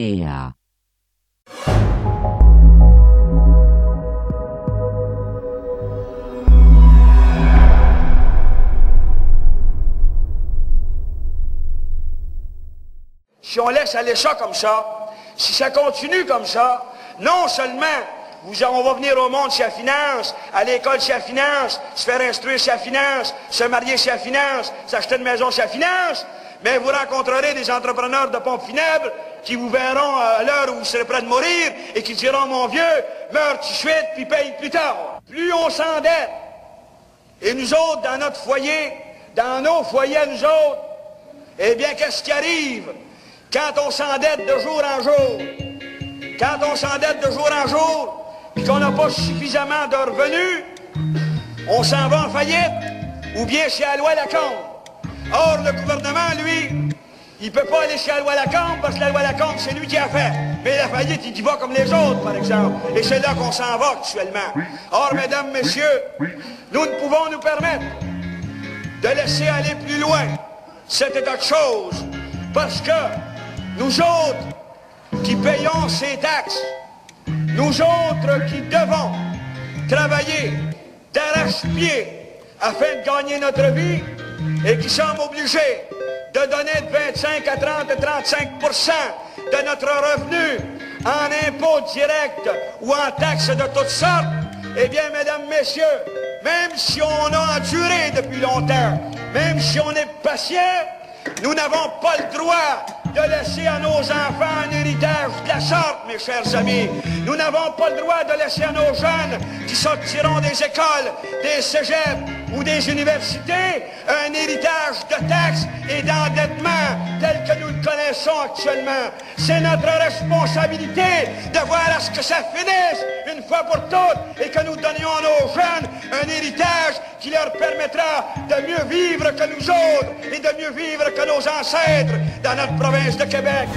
Si on laisse aller ça comme ça, si ça continue comme ça, non seulement vous, on va venir au monde si à finance, à l'école si à finance, se faire instruire si à finance, se marier si à finance, s'acheter une maison si à finance, mais vous rencontrerez des entrepreneurs de pompes funèbres qui vous verront à l'heure où vous serez prêt de mourir et qui diront, mon vieux, meurs tout de suite, puis paye plus tard. Plus on s'endette, et nous autres, dans notre foyer, dans nos foyers nous autres, eh bien, qu'est-ce qui arrive? Quand on s'endette de jour en jour? Quand on s'endette de jour en jour, puis qu'on n'a pas suffisamment de revenus, on s'en va en faillite, ou bien c'est à loi Lacombe. Or, le gouvernement, lui, il ne peut pas aller chez la loi Lacombe parce que la loi Lacombe, c'est lui qui a fait. Mais la faillite, il y va comme les autres, par exemple. Et c'est là qu'on s'en va actuellement. Or, mesdames, messieurs, nous ne pouvons nous permettre de laisser aller plus loin cet état de choses parce que nous autres qui payons ces taxes, nous autres qui devons travailler d'arrache-pied afin de gagner notre vie et qui sommes obligés de donner de 25 à 30 à 35% de notre revenu en impôts directs ou en taxes de toutes sortes, eh bien, mesdames, messieurs, même si on a enduré depuis longtemps, même si on est patient, nous n'avons pas le droit de laisser à nos enfants un héritage de la sorte, mes chers amis. Nous n'avons pas le droit de laisser à nos jeunes qui sortiront des écoles, des cégeps ou des universités un héritage de taxes et d'endettement tel que nous le connaissons actuellement. C'est notre responsabilité de voir à ce que ça finisse une fois pour toutes et que nous donnions à nos jeunes un héritage qui leur permettra de mieux vivre que nous autres et de mieux vivre que nos ancêtres dans notre province de Québec.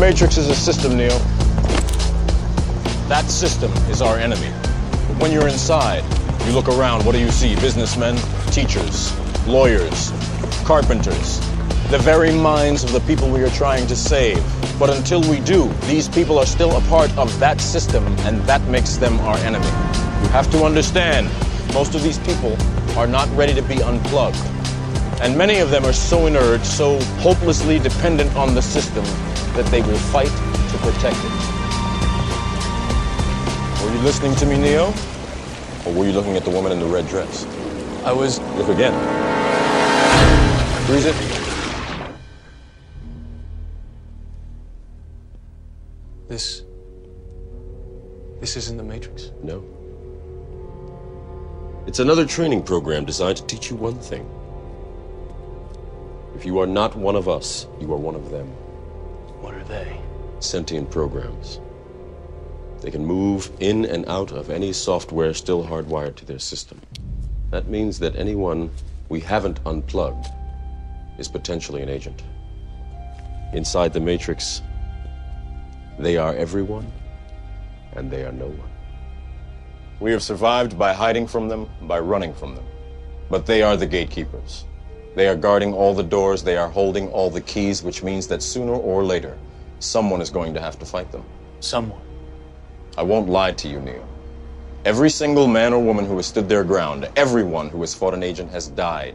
Matrix is a system, Neo. That system is our enemy. But when you're inside, you look around, what do you see? Businessmen, teachers, lawyers, carpenters, the very minds of the people we are trying to save. But until we do, these people are still a part of that system, and that makes them our enemy. You have to understand, most of these people are not ready to be unplugged. And many of them are so inert, so hopelessly dependent on the system, that they will fight to protect it. Were you listening to me, Neo? Or were you looking at the woman in the red dress? I was. Look again. Freeze it. This. This isn't the Matrix. No. It's another training program designed to teach you one thing. If you are not one of us, you are one of them. They? Sentient programs. They can move in and out of any software still hardwired to their system. That means that anyone we haven't unplugged is potentially an agent. Inside the Matrix, they are everyone, and they are no one. We have survived by hiding from them, by running from them. But they are the gatekeepers. They are guarding all the doors, they are holding all the keys, which means that sooner or later, someone is going to have to fight them. Someone. I won't lie to you, Neo. Every single man or woman who has stood their ground, everyone who has fought an agent has died.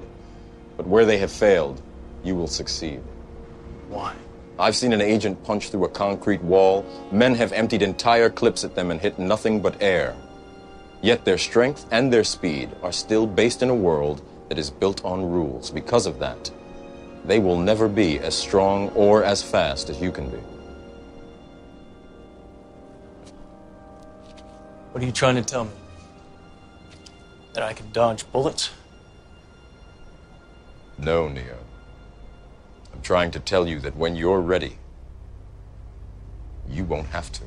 But where they have failed, you will succeed. Why? I've seen an agent punch through a concrete wall. Men have emptied entire clips at them and hit nothing but air. Yet their strength and their speed are still based in a world that is built on rules. Because of that, they will never be as strong or as fast as you can be. What are you trying to tell me? That I can dodge bullets? No, Neo. I'm trying to tell you that when you're ready, you won't have to.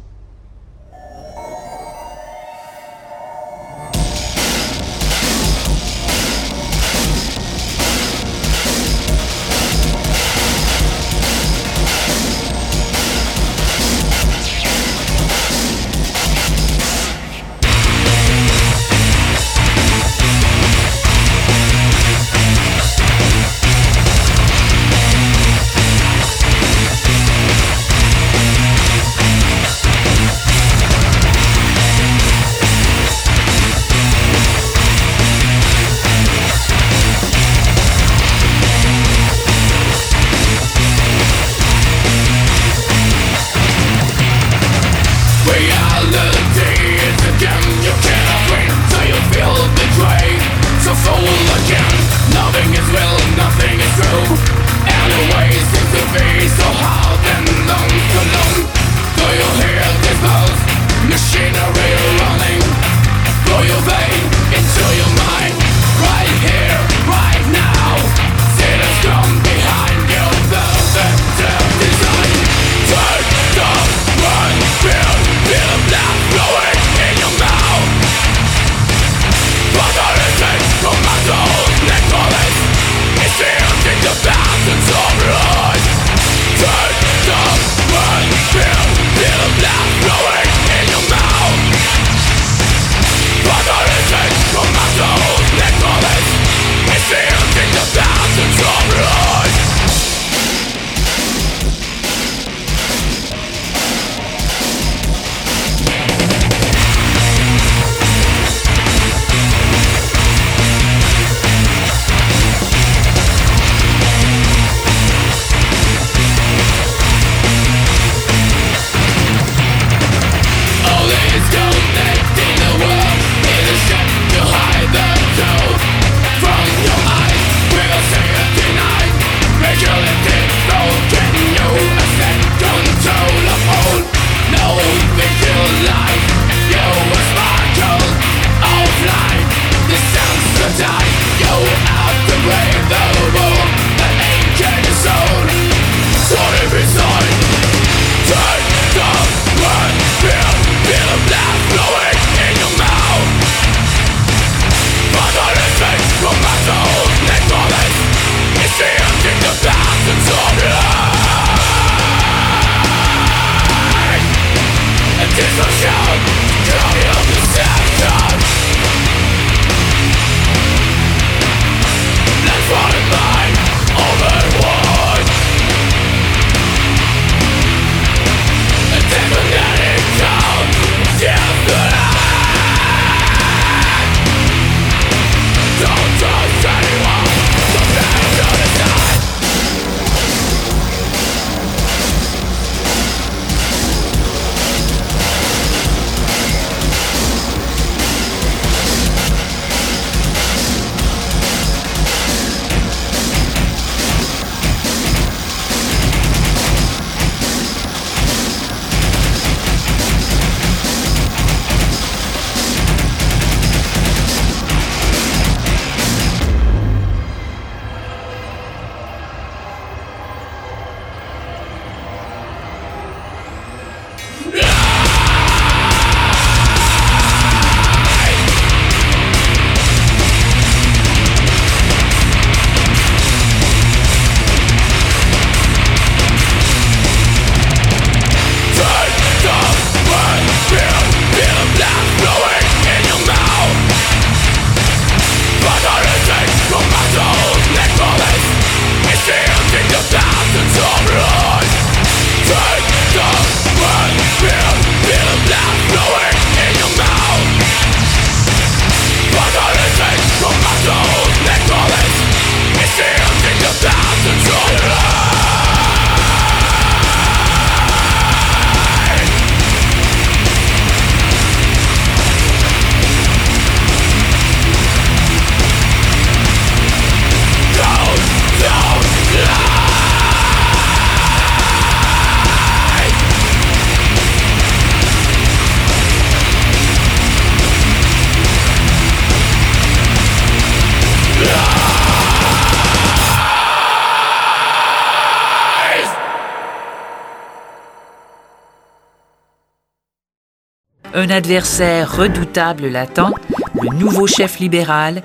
Un adversaire redoutable l'attend, le nouveau chef libéral,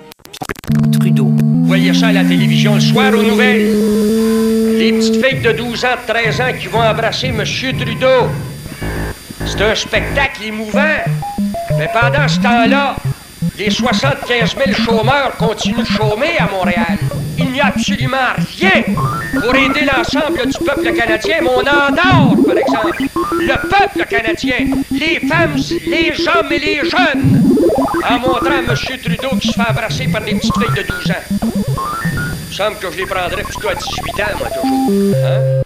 Trudeau. Vous voyez ça à la télévision le soir aux nouvelles. Les petites filles de 12 ans, de 13 ans qui vont embrasser M. Trudeau. C'est un spectacle émouvant. Mais pendant ce temps-là, les 75 000 chômeurs continuent de chômer à Montréal. Il n'y a absolument rien pour aider l'ensemble du peuple canadien, mais on par exemple, le peuple canadien, les femmes, les hommes et les jeunes, en montrant à M. Trudeau qui se fait embrasser par des petites filles de 12 ans. Il me semble que je les prendrais plutôt à 18 ans, moi, toujours. Hein?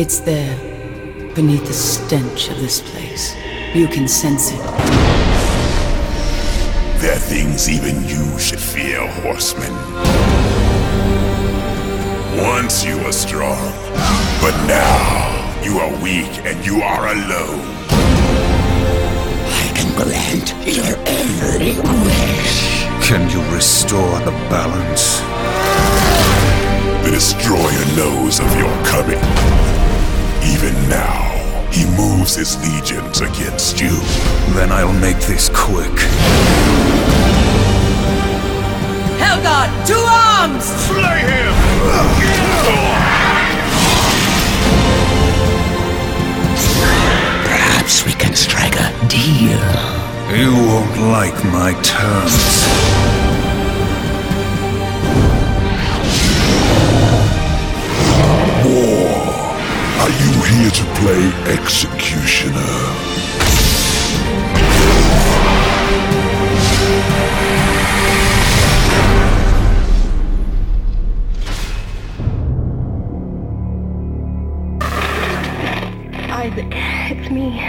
It's there, beneath the stench of this place. You can sense it. There are things even you should fear, horseman. Once you were strong, but now you are weak and you are alone. I can grant your every wish. Can you restore the balance? The Destroyer knows of your coming. Even now, he moves his legions against you. Then I'll make this quick. Helgod, to arms! Slay him! Perhaps we can strike a deal. You won't like my terms. Are you here to play executioner? I, it's me.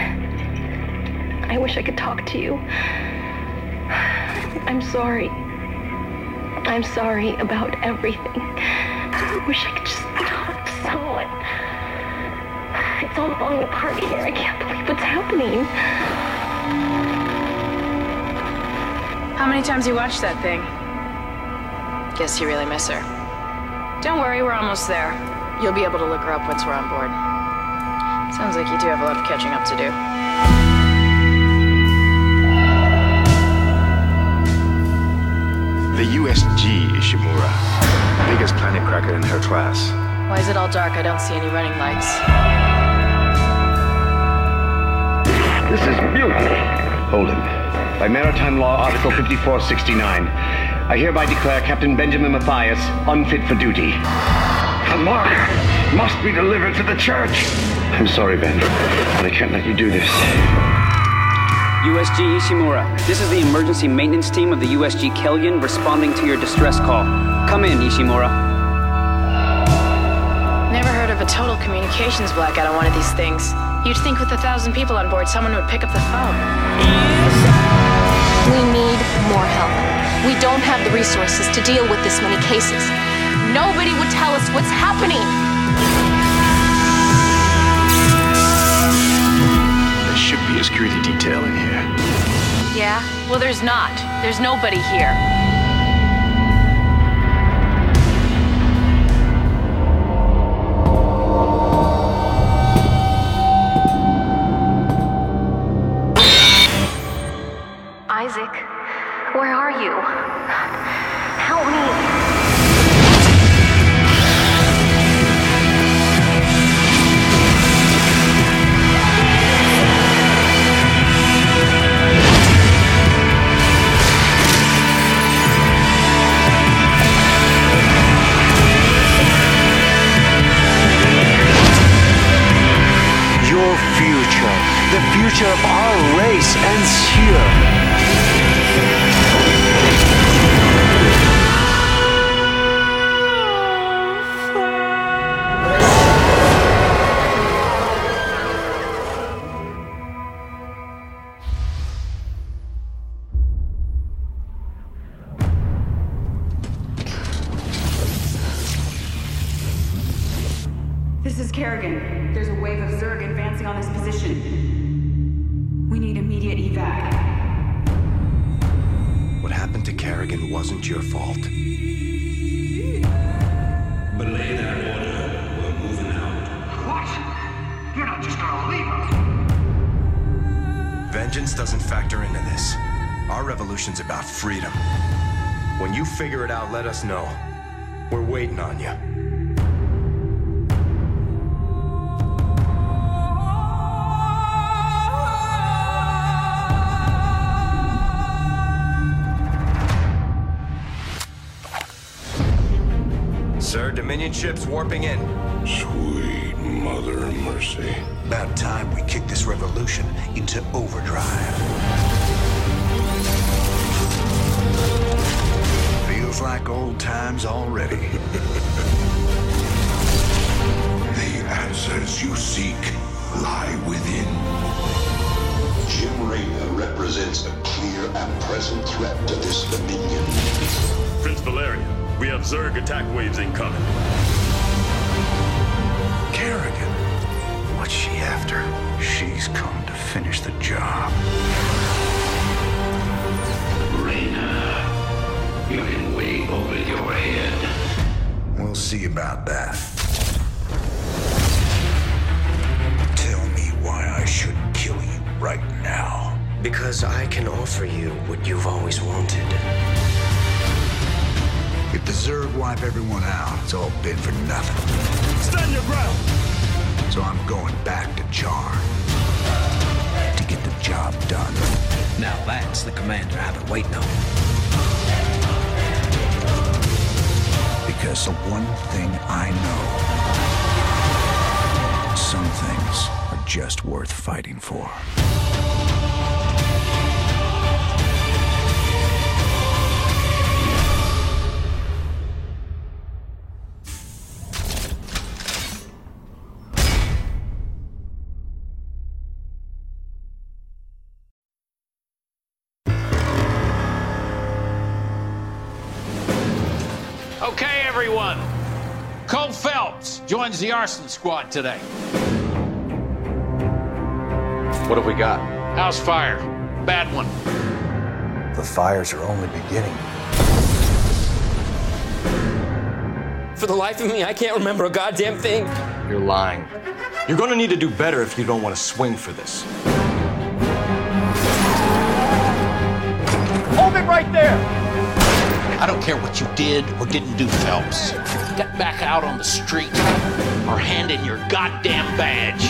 I wish I could talk to you. I'm sorry. I'm sorry about everything. I wish I could all falling apart here. I can't believe what's happening. How many times you watched that thing? Guess you really miss her. Don't worry, we're almost there. You'll be able to look her up once we're on board. Sounds like you two have a lot of catching up to do. The USG Ishimura. Biggest planet cracker in her class. Why is it all dark? I don't see any running lights. This is mutiny. Hold him. By Maritime Law, Article 5469, I hereby declare Captain Benjamin Mathius unfit for duty. The mark must be delivered to the church. I'm sorry, Ben, but I can't let you do this. USG Ishimura, this is the emergency maintenance team of the USG Kellion responding to your distress call. Come in, Ishimura. Never heard of a total communications blackout on one of these things. You'd think with a thousand people on board, someone would pick up the phone. We need more help. We don't have the resources to deal with this many cases. Nobody would tell us what's happening. There should be a security detail in here. Yeah? Well, there's not. There's nobody here. Out, been for nothing. Stand your ground! So I'm going back to Char. To get the job done. Now that's the commander I've been waiting on. Because the one thing I know some things are just worth fighting for. Everyone. Joins the arson squad today. What have we got? House fire. Bad one. The fires are only beginning. For the life of me, I can't remember a goddamn thing. You're lying. You're gonna need to do better if you don't want to swing for this. Hold it right there! I don't care what you did or didn't do, Phelps. Get back out on the street or hand in your goddamn badge.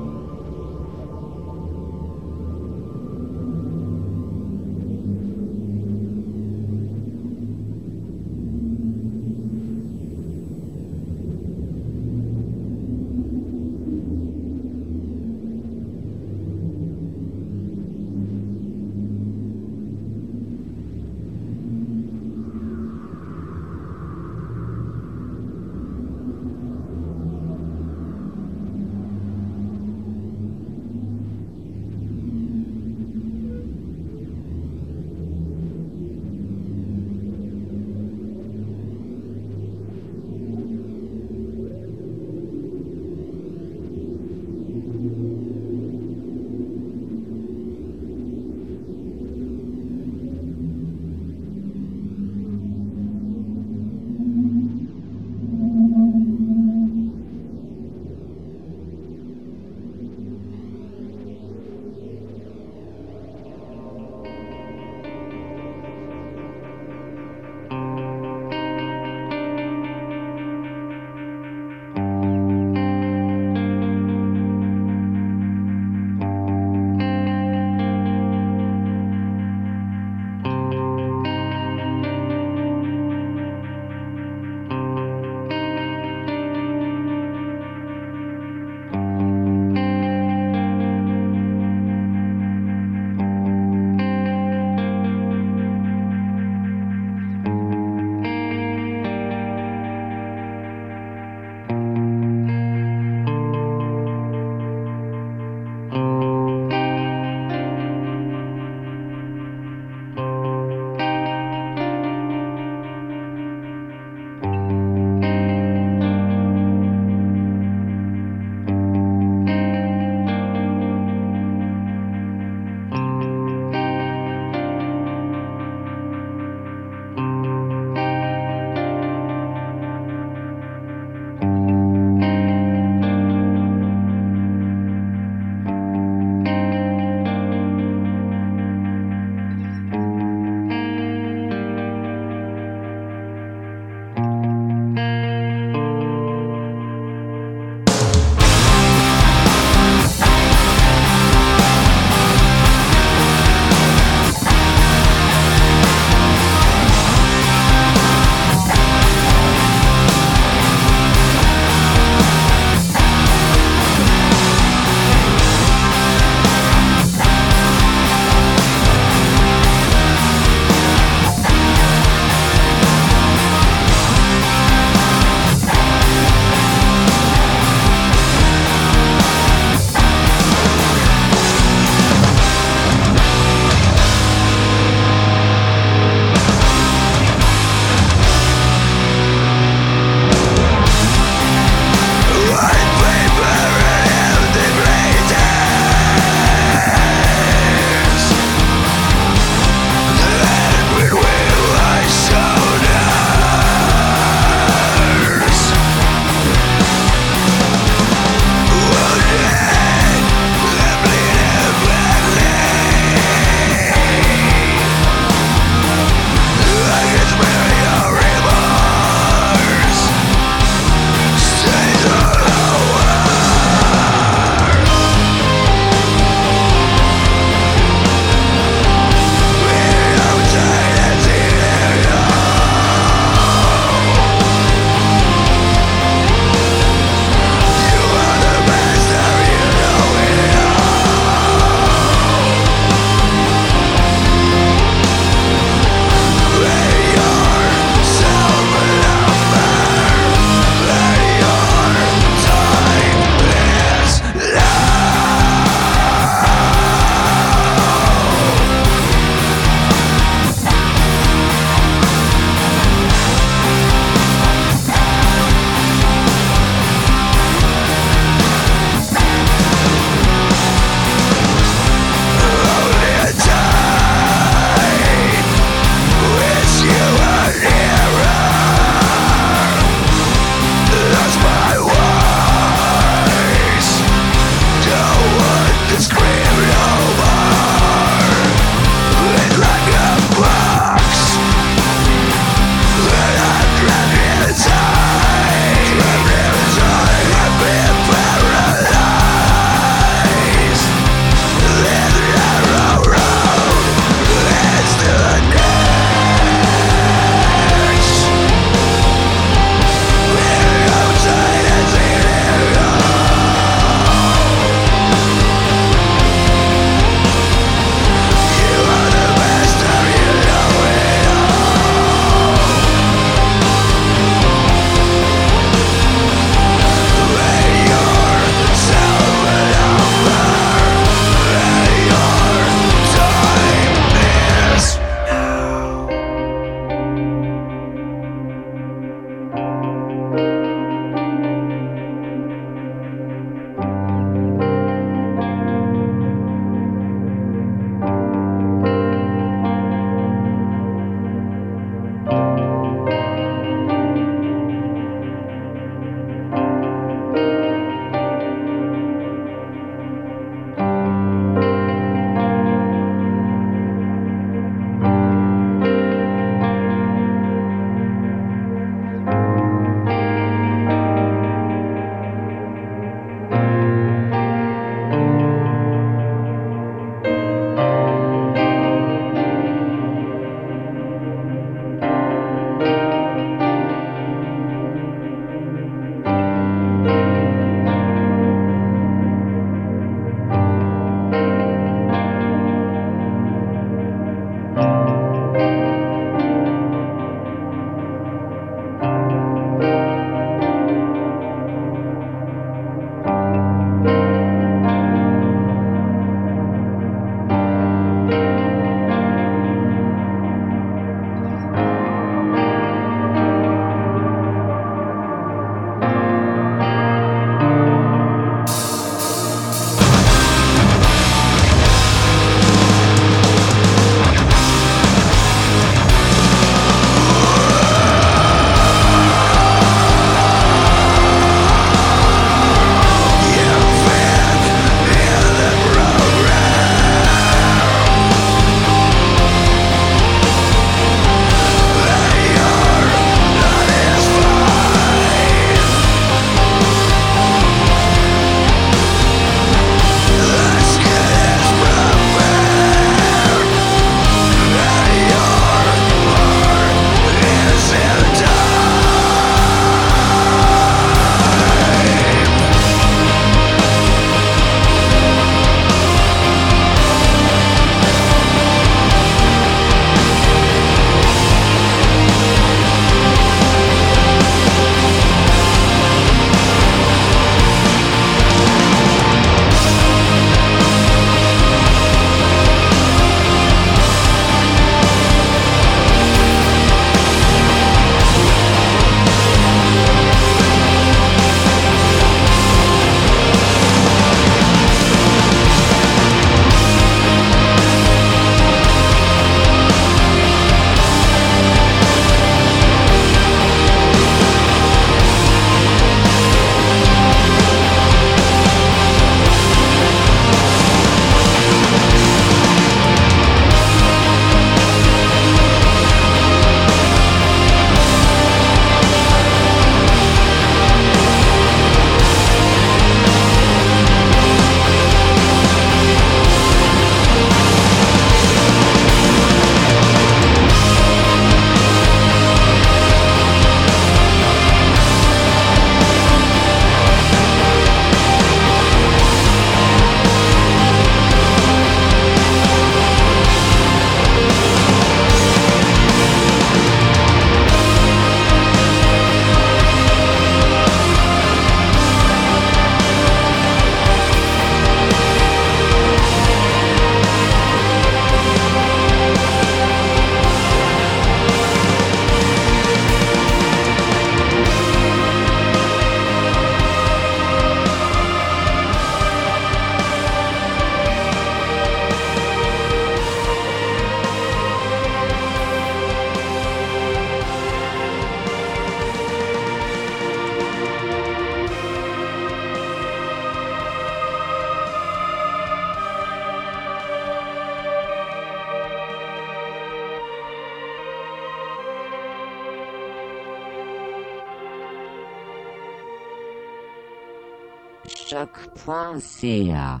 Choc.ca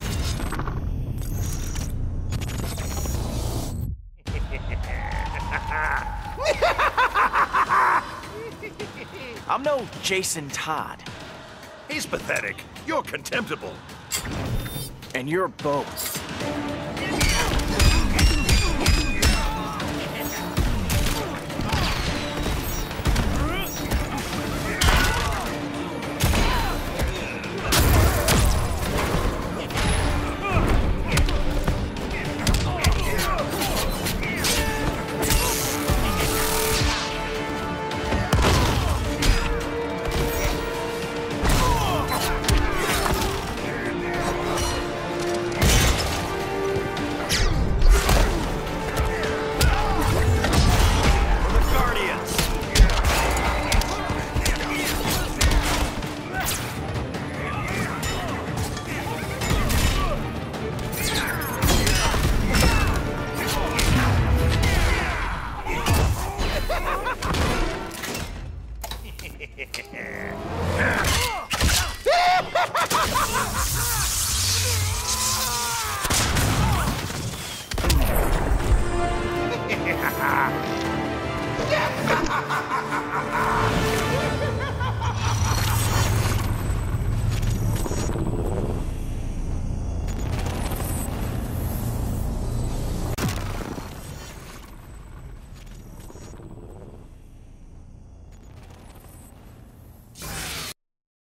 I'm no Jason Todd. He's pathetic. You're contemptible. And you're both.